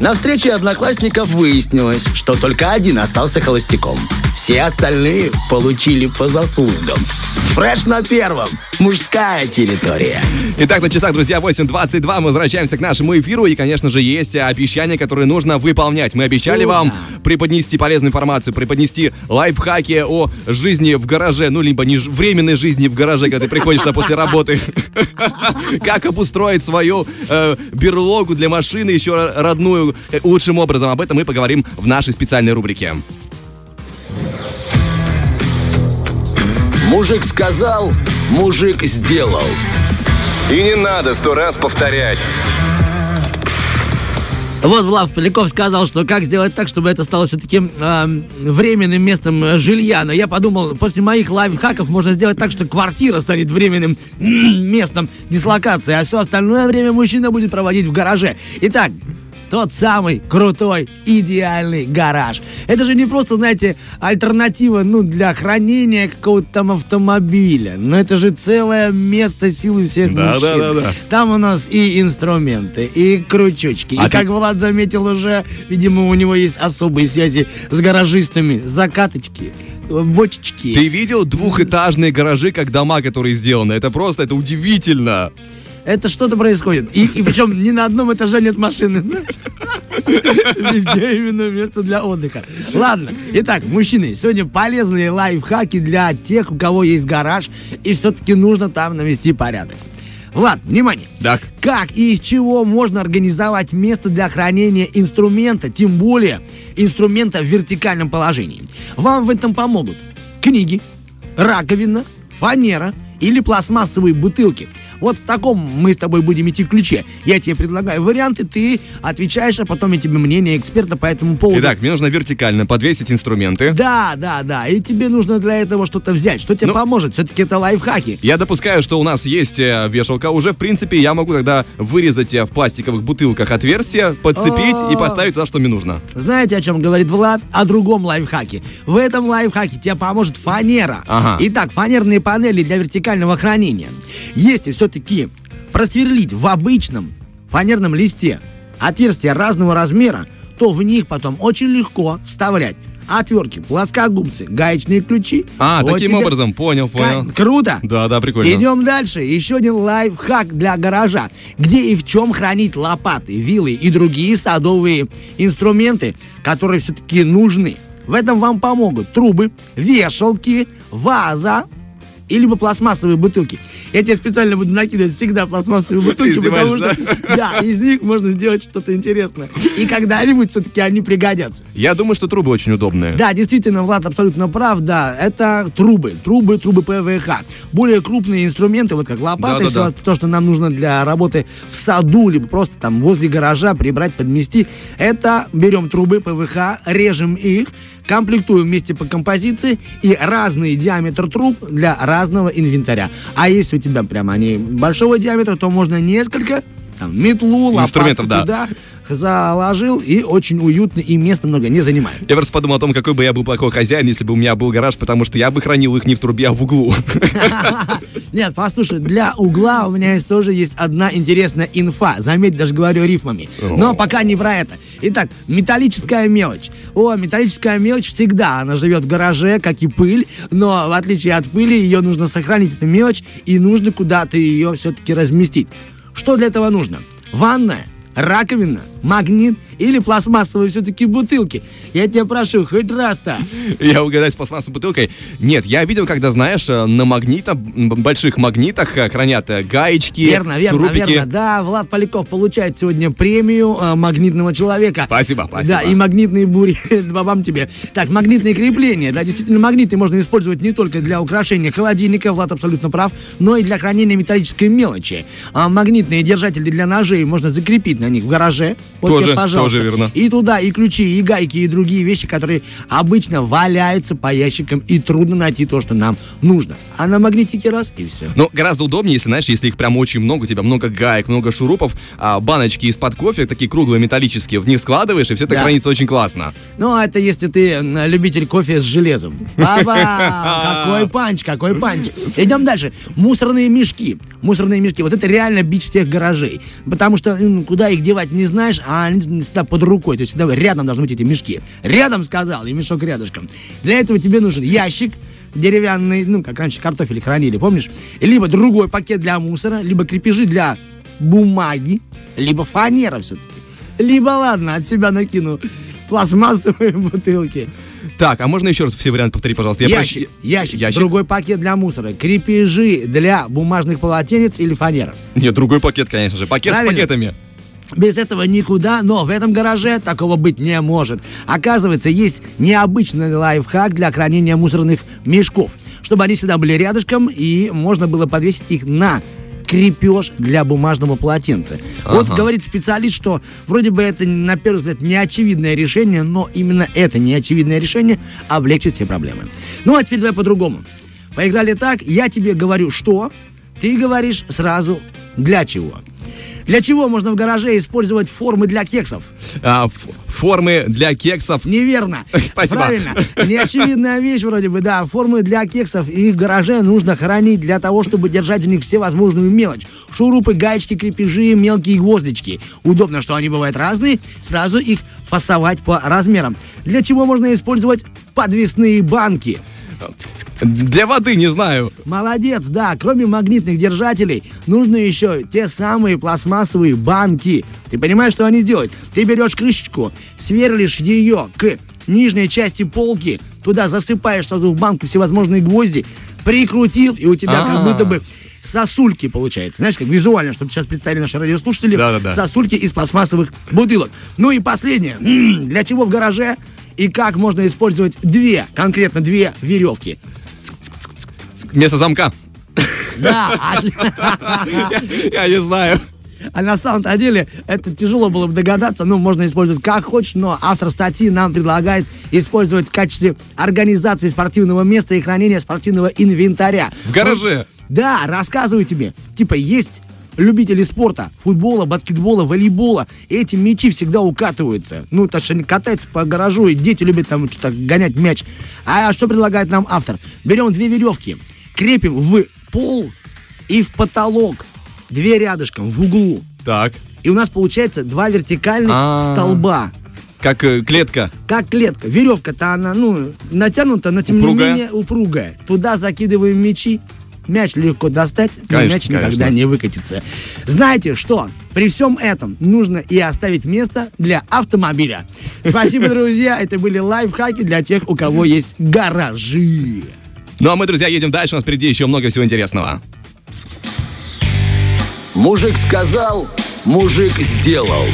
На встрече одноклассников выяснилось, что только один остался холостяком. Все остальные получили по заслугам. Фреш на первом. Мужская территория. Итак, на часах, друзья, 8.22. Мы возвращаемся к нашему эфиру. И, конечно же, есть обещания, которые нужно выполнять. Мы обещали вам преподнести полезную информацию, преподнести лайфхаки о жизни в гараже. Ну, либо не временной жизни в гараже, когда ты приходишь после работы. Как обустроить свою э, берлогу для машины, еще родную, э, лучшим образом. Об этом мы поговорим в нашей специальной рубрике. Мужик сказал, мужик сделал. И не надо сто раз повторять. Вот Влад Поляков сказал, что как сделать так, чтобы это стало все-таки временным местом э, жилья. Но я подумал, после моих лайфхаков можно сделать так, что квартира станет временным местом дислокации, а все остальное время мужчина будет проводить в гараже. Итак, тот самый крутой, идеальный гараж. Это же не просто, знаете, альтернатива, ну, для хранения какого-то там автомобиля. Но это же целое место силы всех Да, мужчин. да, да, да. Там у нас и инструменты, и крючочки. А и ты- как Влад заметил уже, видимо, у него есть особые связи с гаражистами. Закаточки, бочечки. Ты видел двухэтажные гаражи, как дома, которые сделаны? Это просто, это удивительно. Это что-то происходит. И, и причем ни на одном этаже нет машины. Везде именно место для отдыха. Ладно. Итак, мужчины, сегодня полезные лайфхаки для тех, у кого есть гараж, и все-таки нужно там навести порядок. Влад, внимание. Так. Как и из чего можно организовать место для хранения инструмента, тем более инструмента в вертикальном положении? Вам в этом помогут книги, раковина, фанера или пластмассовые бутылки. Вот в таком мы с тобой будем идти ключе. Я тебе предлагаю варианты, ты отвечаешь, а потом я тебе мнение эксперта по этому поводу. Итак, мне нужно вертикально подвесить инструменты. Да, да, да. И тебе нужно для этого что-то взять. Что тебе Ну- поможет? Все-таки это лайфхаки. Я допускаю, что у нас есть э, вешалка уже. В принципе, я могу тогда вырезать э, в пластиковых бутылках отверстие, подцепить и поставить туда, что мне нужно. Знаете, о чем говорит Влад? О другом лайфхаке. В этом лайфхаке тебе поможет фанера. Ага. Итак, фанерные панели для вертикального хранения. Если все-таки просверлить в обычном фанерном листе отверстия разного размера, то в них потом очень легко вставлять отвертки, плоскогубцы, гаечные ключи. А, Вот таким тебе- образом, понял, понял. Ка- Круто. Да, да, прикольно. Идем дальше. Еще один лайфхак для гаража. Где и в чем хранить лопаты, вилы и другие садовые инструменты, которые все-таки нужны. В этом вам помогут трубы, вешалки, ваза, и либо пластмассовые бутылки. Я тебе специально буду накидывать всегда пластмассовые бутылки, потому что да, из них можно сделать что-то интересное. И когда-нибудь все-таки они пригодятся. Я думаю, что трубы очень удобные. Да, действительно, Влад абсолютно прав, да. Это трубы, трубы, трубы ПВХ. Более крупные инструменты, вот как лопаты, Да-да-да. всё то, что нам нужно для работы в саду, либо просто там возле гаража прибрать, подмести. Это берем трубы ПВХ, режем их, комплектуем вместе по композиции и разный диаметр труб для разного инвентаря. А если у тебя прямо они большого диаметра, то можно несколько там, метлу, лопату Инструментов, да. туда заложил, и очень уютно, и места много не занимает. Я просто подумал о том, какой бы я был плохой хозяин, если бы у меня был гараж, потому что я бы хранил их не в трубе, а в углу. Нет, послушай, для угла у меня есть тоже есть одна интересная инфа. Заметь, даже говорю рифмами. Но пока не про это. Итак, металлическая мелочь. О, металлическая мелочь всегда, она живет в гараже, как и пыль, но в отличие от пыли, ее нужно сохранить, эту мелочь, и нужно куда-то ее все-таки разместить. Что для этого нужно? Ванная, раковина, магнит или пластмассовые все-таки бутылки. Я тебя прошу, хоть раз-то. Я угадать с пластмассовой бутылкой. Нет, я видел, когда, знаешь, э, на магнитах, больших магнитах э, хранят э, гаечки, Верно, верно, шурупики. верно. Да, Влад Поляков получает сегодня премию э, магнитного человека. Спасибо, спасибо. Да, и магнитные бури. Вам тебе. Так, магнитные крепления. Да, действительно, магниты можно использовать не только для украшения холодильника, Влад абсолютно прав, но и для хранения металлической мелочи. А магнитные держатели для ножей можно закрепить на них в гараже. Вот Тоже, тебе, пожалуйста. тоже верно. И туда и ключи, и гайки, и другие вещи, которые обычно валяются по ящикам, и трудно найти то, что нам нужно. А на магнитике раз, и все. Но гораздо удобнее, если, знаешь, если их прям очень много, у тебя много гаек, много шурупов, а баночки из-под кофе, такие круглые металлические, в них складываешь, и все это Да. хранится очень классно. Ну, а это если ты любитель кофе с железом. Баба! Какой панч, какой панч. Идем дальше. Мусорные мешки. Мусорные мешки. Вот это реально бич всех гаражей. Потому что куда их девать не знаешь, а они всегда под рукой. То есть всегда рядом должны быть эти мешки. Рядом сказал, и мешок рядышком. Для этого тебе нужен ящик деревянный, ну, как раньше картофель хранили, помнишь? Либо другой пакет для мусора, либо крепежи для бумаги, либо фанера все-таки. Либо, ладно, от себя накину пластмассовые бутылки. Так, а можно еще раз все варианты повторить, пожалуйста? Я ящик, прощ- ящик, Ящик? другой пакет для мусора, крепежи для бумажных полотенец или фанера. Нет, другой пакет, конечно же. Пакет Правильно. с пакетами. Без этого никуда, но в этом гараже такого быть не может. Оказывается, есть необычный лайфхак для хранения мусорных мешков, чтобы они всегда были рядышком и можно было повесить их на крепеж для бумажного полотенца. Вот говорит специалист, что вроде бы это на первый взгляд неочевидное решение, но именно это неочевидное решение облегчит все проблемы. Ну а теперь давай по-другому. Поиграли так, я тебе говорю что, ты говоришь сразу для чего. Для чего можно в гараже использовать формы для кексов? А, формы для кексов. Неверно. Спасибо. Правильно. Неочевидная вещь вроде бы, да. Формы для кексов их в гараже нужно хранить для того, чтобы держать в них все возможную мелочь. Шурупы, гаечки, крепежи, мелкие гвоздички. Удобно, что они бывают разные. Сразу их фасовать по размерам. Для чего можно использовать подвесные банки? Для воды, не знаю. Молодец, да. Кроме магнитных держателей, нужно еще те самые пластмассовые банки. Ты понимаешь, что они делают? Ты берешь крышечку, сверлишь ее к нижней части полки, туда засыпаешь сразу в банку всевозможные гвозди, прикрутил, и у тебя как А. будто бы сосульки получается. Знаешь, как визуально, чтобы сейчас представили наши радиослушатели, Да-да-да. сосульки из пластмассовых бутылок. Ну и последнее. Для чего в гараже и как можно использовать две, конкретно две веревки? Вместо замка. Да, Я не знаю. А на самом-то деле это тяжело было бы догадаться, ну, можно использовать как хочешь, но автор статьи нам предлагает использовать в качестве организации спортивного места и хранения спортивного инвентаря. В гараже. Да, рассказываю тебе. Типа, есть любители спорта, футбола, баскетбола, волейбола. Эти мячи всегда укатываются. Ну, так что они катаются по гаражу, и дети любят там что-то гонять мяч. А что предлагает нам автор? Берем две веревки, крепим в пол и в потолок. Две рядышком, в углу. Так, И у нас получается два вертикальных А. столба. как э, клетка. Как клетка. Веревка-то она, ну, натянута, но тем Упругая? не менее упругая. Туда закидываем мячи. Мяч легко достать, но Конечно, мяч никогда конечно. не выкатится. Знаете что? При всем этом нужно и оставить место для автомобиля. Спасибо, друзья. Это были лайфхаки для тех, у кого есть гаражи. Ну а мы, друзья, едем дальше. У нас впереди еще много всего интересного. Мужик сказал, мужик сделал.